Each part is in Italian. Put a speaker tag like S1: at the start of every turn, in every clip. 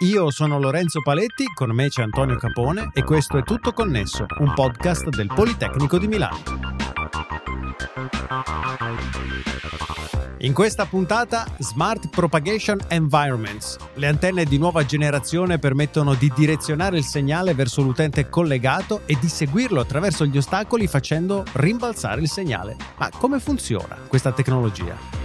S1: Io sono Lorenzo Paletti, con me c'è Antonio Capone e questo è Tutto Connesso, un podcast del Politecnico di Milano. In questa puntata Smart Propagation Environments. Le antenne di nuova generazione permettono di direzionare il segnale verso l'utente collegato e di seguirlo attraverso gli ostacoli facendo rimbalzare il segnale. Ma come funziona questa tecnologia?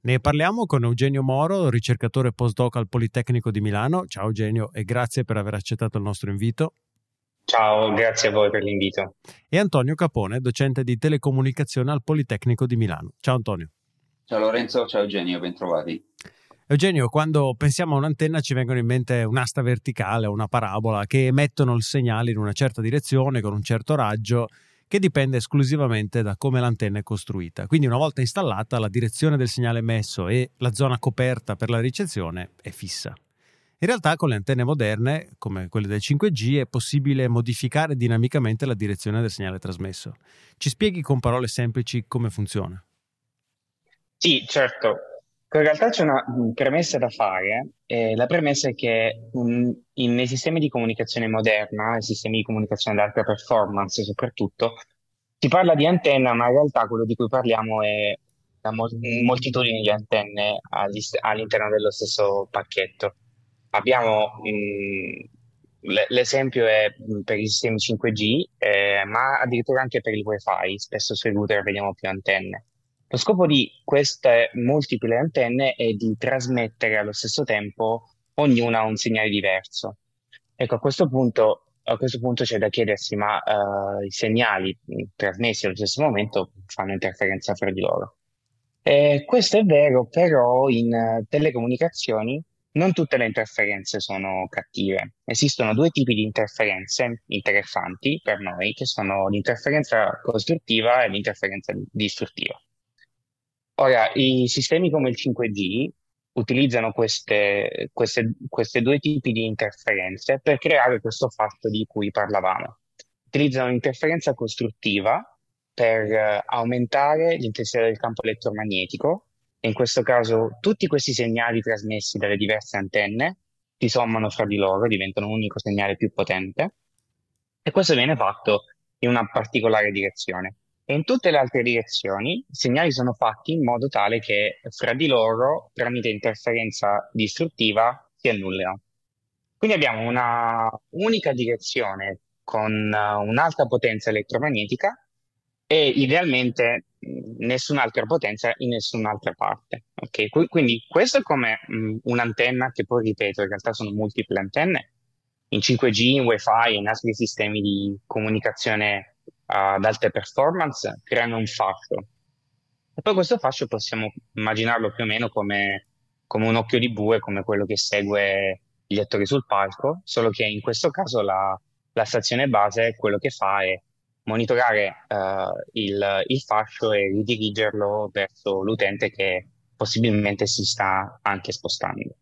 S1: Ne parliamo con Eugenio Moro, ricercatore postdoc al Politecnico di Milano. Ciao Eugenio e grazie per aver accettato il nostro invito.
S2: Ciao, grazie a voi per l'invito.
S1: E Antonio Capone, docente di telecomunicazione al Politecnico di Milano. Ciao Antonio.
S3: Ciao Lorenzo, ciao Eugenio, bentrovati.
S1: Eugenio, quando pensiamo a un'antenna ci vengono in mente un'asta verticale o una parabola che emettono il segnale in una certa direzione con un certo raggio che dipende esclusivamente da come l'antenna è costruita. Quindi una volta installata la direzione del segnale emesso e la zona coperta per la ricezione è fissa. In realtà con le antenne moderne, come quelle del 5G, è possibile modificare dinamicamente la direzione del segnale trasmesso. Ci spieghi con parole semplici come funziona?
S2: Sì, certo. In realtà c'è una premessa da fare. Eh, la premessa è che um, in, nei sistemi di comunicazione moderna, nei sistemi di comunicazione ad alta performance soprattutto, si parla di antenna, ma in realtà quello di cui parliamo è la mol- moltitudine di antenne all'interno dello stesso pacchetto. Abbiamo mh, l'esempio è per i sistemi 5G, eh, ma addirittura anche per il WiFi. Spesso sui router vediamo più antenne. Lo scopo di queste multiple antenne è di trasmettere allo stesso tempo ognuna un segnale diverso. Ecco, a questo punto, a questo punto c'è da chiedersi, ma uh, i segnali trasmessi allo stesso momento fanno interferenza fra di loro? E questo è vero, però in telecomunicazioni non tutte le interferenze sono cattive. Esistono due tipi di interferenze interessanti per noi, che sono l'interferenza costruttiva e l'interferenza distruttiva. Ora, i sistemi come il 5G utilizzano queste, queste, queste due tipi di interferenze per creare questo fatto di cui parlavamo. Utilizzano l'interferenza costruttiva per uh, aumentare l'intensità del campo elettromagnetico in questo caso tutti questi segnali trasmessi dalle diverse antenne si sommano fra di loro, diventano un unico segnale più potente e questo viene fatto in una particolare direzione. E in tutte le altre direzioni i segnali sono fatti in modo tale che fra di loro, tramite interferenza distruttiva, si annullino. Quindi abbiamo una unica direzione con uh, un'alta potenza elettromagnetica e idealmente nessun'altra potenza in nessun'altra parte. Okay? Quindi questo è come mh, un'antenna che poi ripeto, in realtà sono multiple antenne in 5G, in WiFi e in altri sistemi di comunicazione ad alte performance creano un fascio. E poi questo fascio possiamo immaginarlo più o meno come, come un occhio di bue, come quello che segue gli attori sul palco, solo che in questo caso la, la stazione base quello che fa è monitorare uh, il, il, fascio e ridirigerlo verso l'utente che possibilmente si sta anche spostando.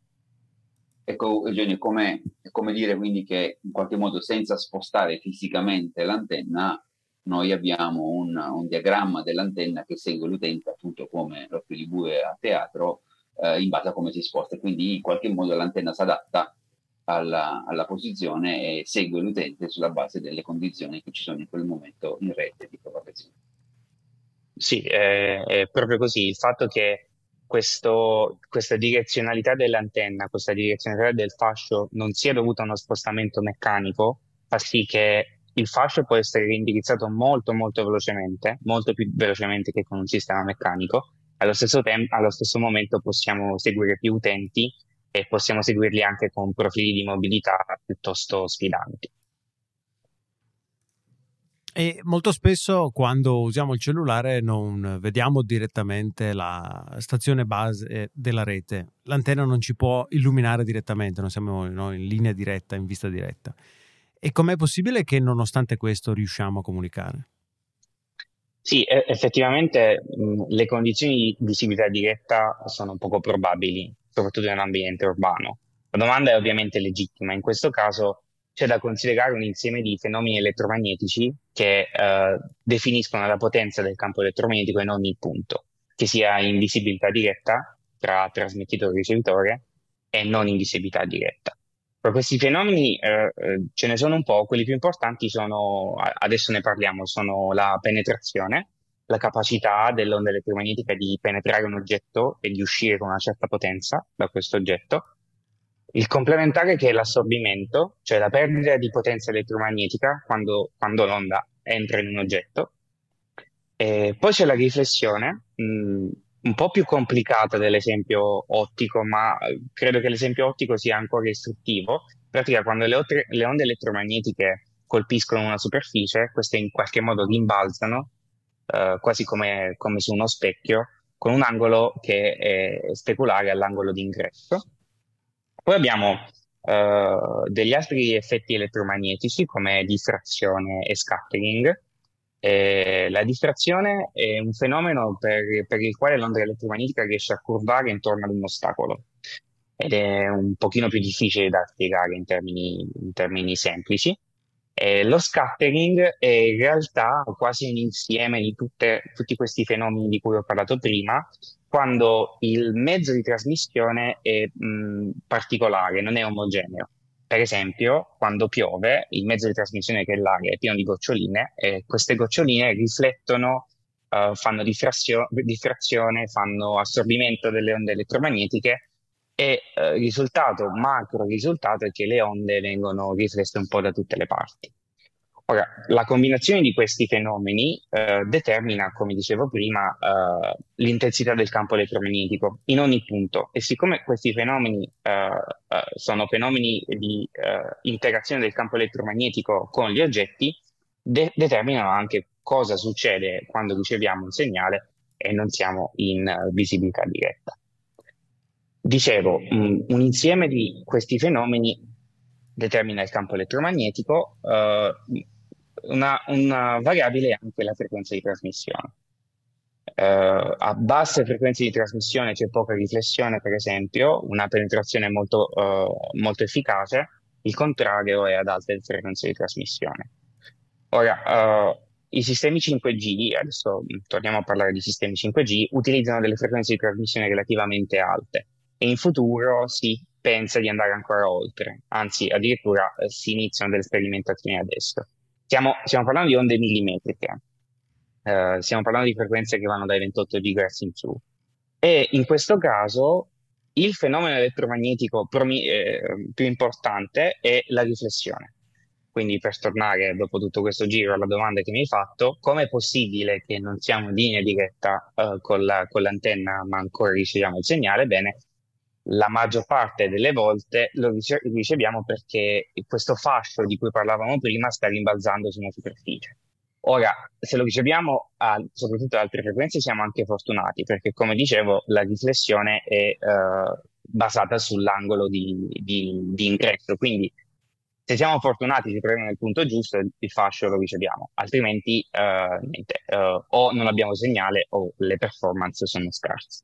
S3: Ecco, Eugenio, come, come dire quindi che in qualche modo senza spostare fisicamente l'antenna noi abbiamo un, un diagramma dell'antenna che segue l'utente appunto come l'occhio di a teatro eh, in base a come si sposta, quindi in qualche modo l'antenna si adatta alla, alla, posizione e segue l'utente sulla base delle condizioni che ci sono in quel momento in rete di propagazione.
S2: Sì, è, è proprio così. Il fatto che questo, questa direzionalità dell'antenna, questa direzionalità del fascio non sia dovuta a uno spostamento meccanico, fa sì che il fascio può essere rindirizzato molto molto velocemente, molto più velocemente che con un sistema meccanico. Allo stesso, tem- allo stesso momento possiamo seguire più utenti e possiamo seguirli anche con profili di mobilità piuttosto sfidanti.
S1: E molto spesso quando usiamo il cellulare non vediamo direttamente la stazione base della rete. L'antenna non ci può illuminare direttamente, non siamo no, in linea diretta, in vista diretta. E com'è possibile che nonostante questo riusciamo a comunicare?
S2: Sì, effettivamente le condizioni di visibilità diretta sono poco probabili, soprattutto in un ambiente urbano. La domanda è ovviamente legittima, in questo caso c'è da considerare un insieme di fenomeni elettromagnetici che eh, definiscono la potenza del campo elettromagnetico in ogni punto. che sia in visibilità diretta tra trasmettitore e ricevitore e non in visibilità diretta. Per questi fenomeni eh, eh ce ne sono un po', quelli più importanti sono, adesso ne parliamo, sono la penetrazione, la capacità dell'onda elettromagnetica di penetrare un oggetto e di uscire con una certa potenza da questo oggetto, il complementare che è l'assorbimento, cioè la perdita di potenza elettromagnetica quando, quando l'onda entra in un oggetto. E poi c'è la riflessione, mh, un po' più complicata dell'esempio ottico, ma credo che l'esempio ottico sia ancora istruttivo. In pratica, quando le, otre, le onde elettromagnetiche colpiscono una superficie, queste in qualche modo rimbalzano, eh, quasi come, come su uno specchio, con un angolo che è speculare all'angolo di ingresso poi abbiamo uh, degli altri effetti elettromagnetici come diffrazione e scattering. E la diffrazione è un fenomeno per, per il quale l'onda elettromagnetica riesce a curvare intorno ad un ostacolo ed è un pochino più difficile da spiegare in termini, in termini semplici. E lo scattering è in realtà quasi un insieme di tutte, tutti questi fenomeni di cui ho parlato prima, quando il mezzo di trasmissione è mh, particolare, non è omogeneo. Per esempio, quando piove, il mezzo di trasmissione che è l'aria è pieno di goccioline e queste goccioline riflettono, uh, fanno diffrazio- diffrazione, fanno assorbimento delle onde elettromagnetiche e uh, il risultato, macro risultato, è che le onde vengono riflesse un po' da tutte le parti. Ora, la combinazione di questi fenomeni eh, determina, come dicevo prima, eh, l'intensità del campo elettromagnetico in ogni punto e siccome questi fenomeni eh, eh sono fenomeni di eh, interazione del campo elettromagnetico con gli oggetti, de- determinano anche cosa succede quando riceviamo un segnale e non siamo in uh, visibilità diretta. Dicevo, mh, un insieme di questi fenomeni determina il campo elettromagnetico, uh, una, una variabile è anche la frequenza di trasmissione. Uh, a basse frequenze di trasmissione c'è poca riflessione, per esempio, una penetrazione molto, uh, molto efficace, il contrario è ad alte frequenze di trasmissione. Ora, uh, i sistemi 5G, adesso torniamo a parlare di sistemi 5G, utilizzano delle frequenze di trasmissione relativamente alte e in futuro si pensa di andare ancora oltre, anzi addirittura si iniziano delle sperimentazioni adesso. Stiamo, stiamo parlando di onde millimetriche, uh, stiamo parlando di frequenze che vanno dai 28 GHz in su. E in questo caso il fenomeno elettromagnetico promi- eh, più importante è la riflessione. Quindi per tornare dopo tutto questo giro alla domanda che mi hai fatto, come è possibile che non siamo in linea diretta uh, con, la, con, l'antenna ma ancora riceviamo il segnale? Bene, la maggior parte delle volte lo riceviamo perché questo fascio di cui parlavamo prima sta rimbalzando su una superficie. Ora, se lo riceviamo a, soprattutto ad altre frequenze siamo anche fortunati perché, come dicevo, la riflessione è uh, basata sull'angolo di, di, di, ingresso. Quindi, se siamo fortunati, ci troviamo nel punto giusto, il fascio lo riceviamo, altrimenti uh, niente, uh, o non abbiamo segnale o le performance sono scarse.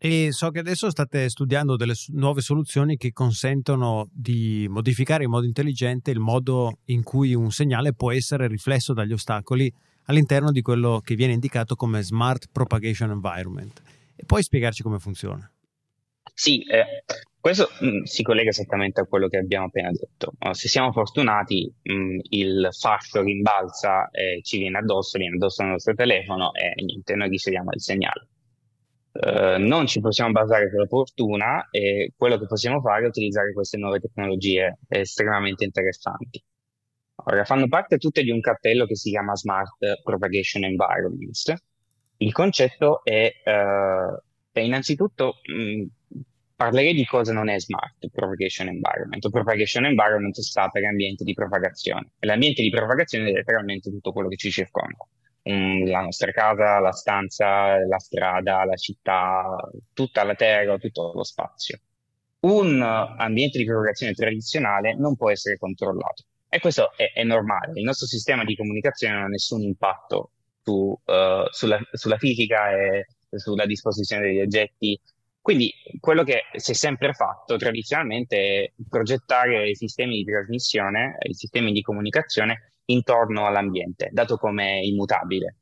S1: E so che adesso state studiando delle nuove soluzioni che consentono di modificare in modo intelligente il modo in cui un segnale può essere riflesso dagli ostacoli all'interno di quello che viene indicato come Smart Propagation Environment. E puoi spiegarci come funziona?
S2: Sì, eh, questo mh, mm, si collega esattamente a quello che abbiamo appena detto. Se siamo fortunati, mh, mm, il fascio rimbalza e ci viene addosso, viene addosso al nostro telefono e niente, noi riceviamo il segnale. Eh, non ci possiamo basare sulla fortuna e quello che possiamo fare è utilizzare queste nuove tecnologie estremamente interessanti. Ora, fanno parte tutte di un cartello che si chiama Smart Propagation Environments. Il concetto è, uh, è innanzitutto mh, parlerei di cosa non è Smart Propagation Environment. Il propagation Environment sta per ambiente di propagazione e l'ambiente di propagazione è letteralmente tutto quello che ci circonda la nostra casa, la stanza, la strada, la città, tutta la terra, tutto lo spazio. Un ambiente di propagazione tradizionale non può essere controllato e questo è, è normale. Il nostro sistema di comunicazione non ha nessun impatto su, uh, sulla, sulla fisica e sulla disposizione degli oggetti quindi quello che si è sempre fatto tradizionalmente è progettare i sistemi di trasmissione, i sistemi di comunicazione intorno all'ambiente, dato come immutabile.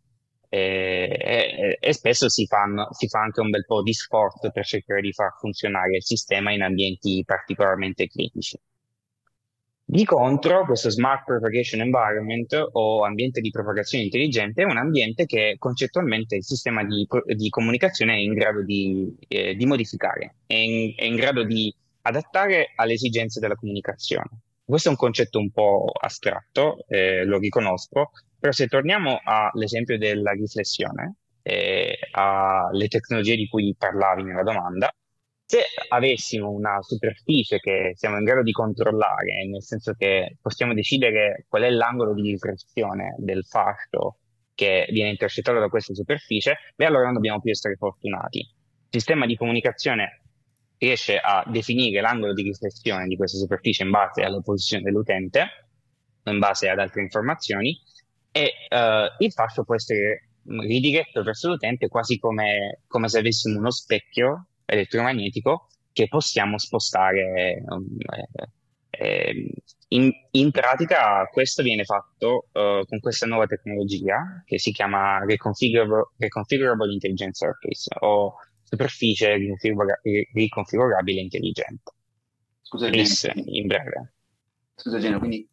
S2: e, e, e spesso si, fanno, si, fa anche un bel po' di sforzo per cercare di far funzionare il sistema in ambienti particolarmente critici. Di contro, questo Smart Propagation Environment o ambiente di propagazione intelligente è un ambiente che concettualmente il sistema di, di comunicazione è in grado di, eh, di modificare, è in, è in, grado di adattare alle esigenze della comunicazione. Questo è un concetto un po' astratto, eh, lo riconosco, però se torniamo all'esempio della riflessione, eh, alle tecnologie di cui parlavi nella domanda, se avessimo una superficie che siamo in grado di controllare, nel senso che possiamo decidere qual è l'angolo di riflessione del fascio che viene intercettato da questa superficie, beh allora non dobbiamo più essere fortunati. Il sistema di comunicazione riesce a definire l'angolo di riflessione di questa superficie in base alla posizione dell'utente, in base ad altre informazioni, e uh, il fascio può essere ridiretto verso l'utente quasi come, come se avessimo uno specchio elettromagnetico che possiamo spostare. Eh, eh, in, in, pratica questo viene fatto uh, con questa nuova tecnologia che si chiama Reconfigurable, Reconfigurable Intelligent Surface o superficie riconfigurabile intelligente.
S3: Scusa, RIS, in breve. Scusa Geno, quindi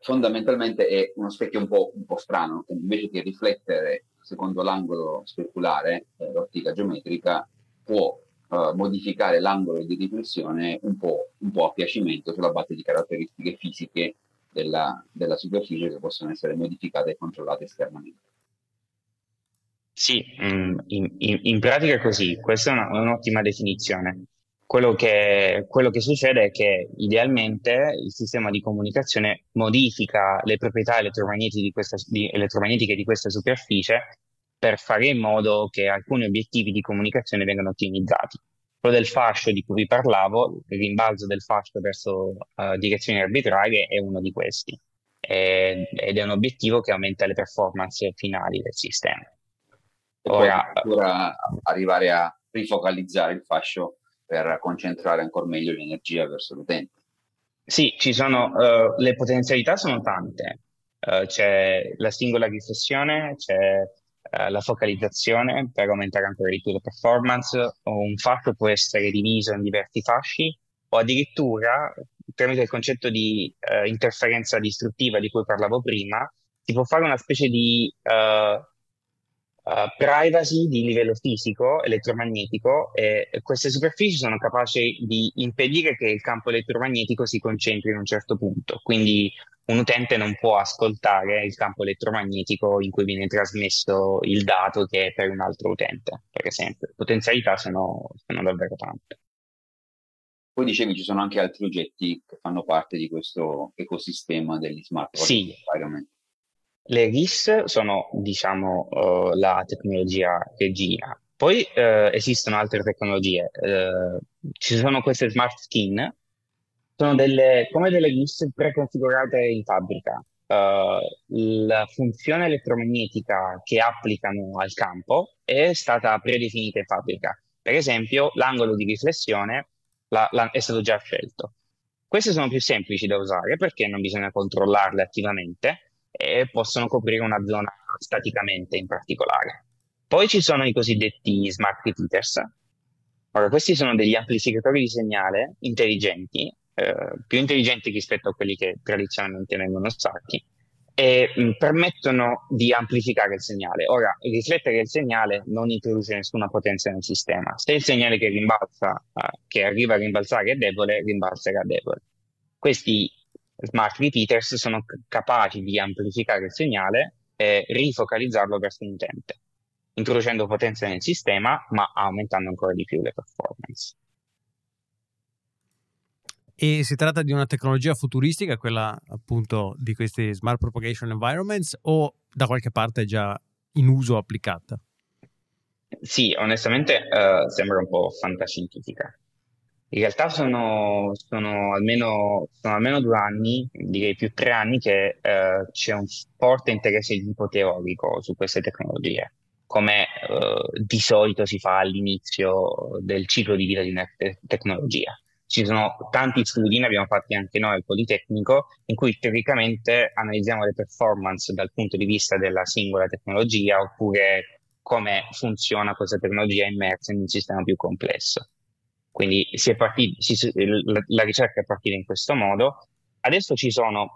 S3: fondamentalmente è uno specchio un po', un po strano, invece che riflettere secondo l'angolo speculare, eh, l'ottica geometrica, può uh, modificare l'angolo di riflessione un po', un po', a piacimento sulla base di caratteristiche fisiche della, della superficie che possono essere modificate e controllate esternamente.
S2: Sì, mm, in, in, in, pratica è così, questa è una, un'ottima definizione. Quello che, quello che, succede è che idealmente il sistema di comunicazione modifica le proprietà elettromagnetiche di questa, di, elettromagnetiche di questa superficie per fare in modo che alcuni obiettivi di comunicazione vengano ottimizzati. Quello del fascio di cui vi parlavo, il rimbalzo del fascio verso uh, direzioni arbitrarie è uno di questi ed è un obiettivo che aumenta le performance finali del sistema.
S3: Ora, Ora arrivare a rifocalizzare il fascio per concentrare ancora meglio l'energia verso l'utente.
S2: Sì, ci sono, uh, le potenzialità sono tante. Uh, c'è la singola riflessione, c'è eh, la focalizzazione per aumentare ancora di più le performance, o un fascio può essere diviso in diversi fasci, o addirittura tramite il concetto di interferenza distruttiva di cui parlavo prima, si può fare una specie di uh, privacy di livello fisico, elettromagnetico, e queste superfici sono capaci di impedire che il campo elettromagnetico si concentri in un certo punto. Quindi un utente non può ascoltare il campo elettromagnetico in cui viene trasmesso il dato che è per un altro utente, per esempio. Potenzialità sono, sono davvero tante.
S3: Poi dicevi ci sono anche altri oggetti che fanno parte di questo ecosistema degli smart
S2: sì. Le RIS sono, diciamo, uh, la tecnologia regina. Poi uh, esistono altre tecnologie. Uh, ci sono queste smart skin sono delle, come delle liste preconfigurate in fabbrica. La funzione elettromagnetica che applicano al campo è stata predefinita in fabbrica. Per esempio, l'angolo di riflessione la, la, è stato già scelto. Queste sono più semplici da usare perché non bisogna controllarle attivamente e possono coprire una zona staticamente in particolare. Poi ci sono i cosiddetti smart repeaters. Ora, questi sono degli amplificatori di segnale intelligenti eh, più intelligenti rispetto a quelli che tradizionalmente vengono usati e mh, mm, permettono di amplificare il segnale. Ora, riflettere il segnale non introduce nessuna potenza nel sistema. Se il segnale che rimbalza, eh, che arriva a rimbalzare è debole, rimbalzerà debole. Questi smart repeaters sono c- capaci di amplificare il segnale e rifocalizzarlo verso un utente, introducendo potenza nel sistema, ma aumentando ancora di più le performance.
S1: E si tratta di una tecnologia futuristica, quella appunto di questi Smart Propagation Environments, o da qualche parte è già in uso applicata?
S2: Sì, onestamente uh, sembra un po' fantascientifica. In realtà sono, sono, almeno, sono, almeno, due anni, direi più tre anni, che uh, c'è un forte interesse di tipo teorico su queste tecnologie, come uh, di solito si fa all'inizio del ciclo di vita di una te- tecnologia ci sono tanti studi, ne abbiamo fatti anche noi al Politecnico, in cui teoricamente analizziamo le performance dal punto di vista della singola tecnologia oppure come funziona questa tecnologia immersa in un sistema più complesso. Quindi partiti, si, la, la, ricerca è partita in questo modo. Adesso ci sono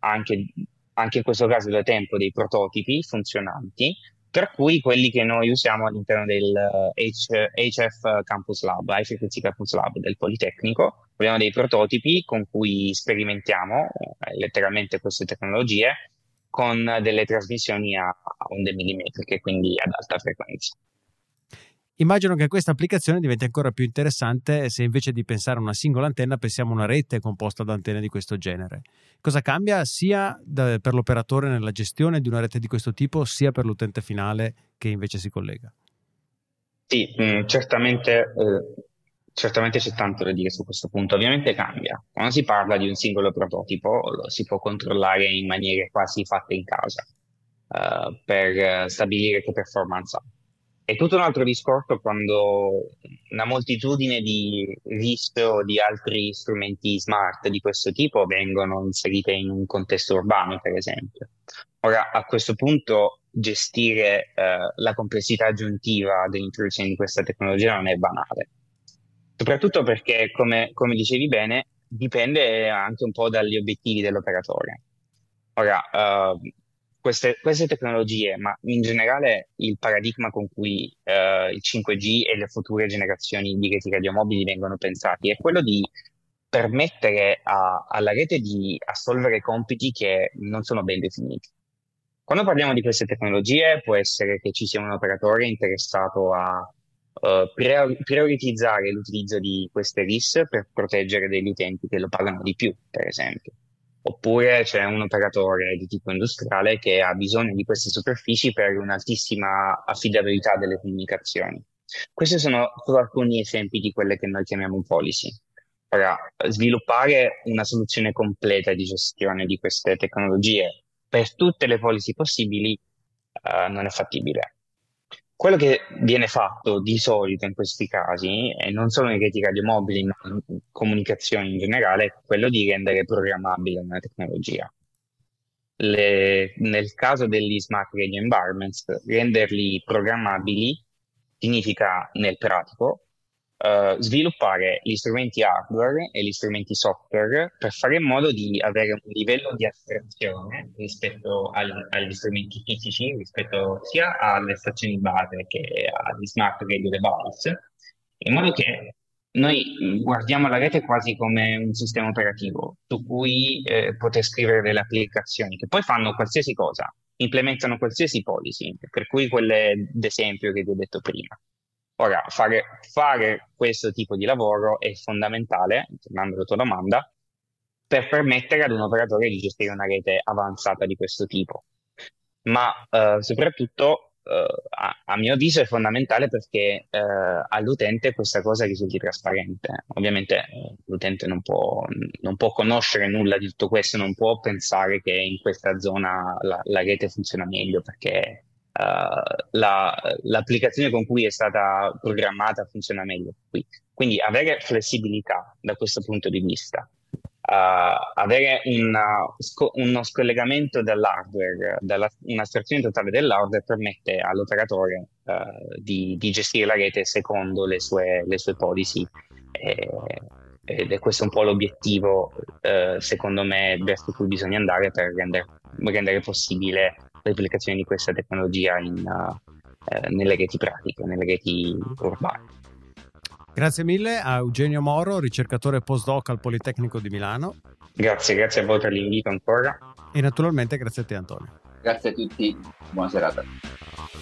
S2: anche, anche in questo caso da tempo dei prototipi funzionanti, tra cui quelli che noi usiamo all'interno del H, HF Campus Lab, High Frequency Campus Lab del Politecnico. Abbiamo dei prototipi con cui sperimentiamo eh, letteralmente queste tecnologie con delle trasmissioni a onde millimetriche, quindi ad alta frequenza.
S1: Immagino che questa applicazione diventi ancora più interessante se invece di pensare a una singola antenna pensiamo a una rete composta da antenne di questo genere. Cosa cambia sia per l'operatore nella gestione di una rete di questo tipo, sia per l'utente finale che invece si collega?
S2: Sì, mh, mm, certamente, eh, certamente c'è tanto da dire su questo punto. Ovviamente cambia. Quando si parla di un singolo prototipo lo si può controllare in maniere quasi fatte in casa uh, per stabilire che performance ha è tutto un altro discorso quando una moltitudine di RISP o di altri strumenti smart di questo tipo vengono inserite in un contesto urbano, per esempio. Ora, a questo punto, gestire eh, la complessità aggiuntiva dell'introduzione di questa tecnologia non è banale. Soprattutto perché, come, come dicevi bene, dipende anche un po' dagli obiettivi dell'operatore. Ora, uh, queste, queste, tecnologie, ma in generale il paradigma con cui eh, il 5G e le future generazioni di reti radiomobili vengono pensati è quello di permettere a, alla rete di assolvere compiti che non sono ben definiti. Quando parliamo di queste tecnologie può essere che ci sia un operatore interessato a uh, prioritizzare l'utilizzo di queste RIS per proteggere degli utenti che lo pagano di più, per esempio oppure c'è un operatore di tipo industriale che ha bisogno di queste superfici per un'altissima affidabilità delle comunicazioni. Questi sono solo alcuni esempi di quelle che noi chiamiamo policy. Ora, sviluppare una soluzione completa di gestione di queste tecnologie per tutte le policy possibili uh, non è fattibile. Quello che viene fatto di solito in questi casi, e non solo in reti radiomobili, ma in comunicazioni in generale, è quello di rendere programmabile una tecnologia. Le, nel caso degli smart radio environments, renderli programmabili significa nel pratico uh, sviluppare gli strumenti hardware e gli strumenti software per fare in modo di avere un livello di astrazione rispetto agli, agli strumenti fisici, rispetto sia alle stazioni base che agli smart radio device, in modo che noi guardiamo la rete quasi come un sistema operativo su cui eh, poter scrivere delle applicazioni che poi fanno qualsiasi cosa, implementano qualsiasi policy, per cui quelle d'esempio che vi ho detto prima. Ora, fare, fare questo tipo di lavoro è fondamentale, tornando alla tua domanda, per permettere ad un operatore di gestire una rete avanzata di questo tipo. Ma eh, soprattutto, eh, a, a, mio avviso, è fondamentale perché eh, all'utente questa cosa risulti trasparente. Ovviamente eh, l'utente non può, non può, conoscere nulla di tutto questo, non può pensare che in questa zona la, la rete funziona meglio perché la, l'applicazione con cui è stata programmata funziona meglio qui. Quindi avere flessibilità da questo punto di vista, uh, avere una, sco- uno scollegamento dell'hardware, della, un'astrazione totale dell'hardware permette all'operatore uh, di, di, gestire la rete secondo le sue, le sue policy. Ed è questo un po' l'obiettivo, secondo me, verso cui bisogna andare per rendere, rendere possibile l'applicazione di questa tecnologia in, uh, eh, nelle reti pratiche, nelle reti urbane.
S1: Grazie mille a Eugenio Moro, ricercatore postdoc al Politecnico di Milano.
S2: Grazie, grazie a voi per l'invito ancora.
S1: E naturalmente grazie a te Antonio.
S3: Grazie a tutti, buona serata.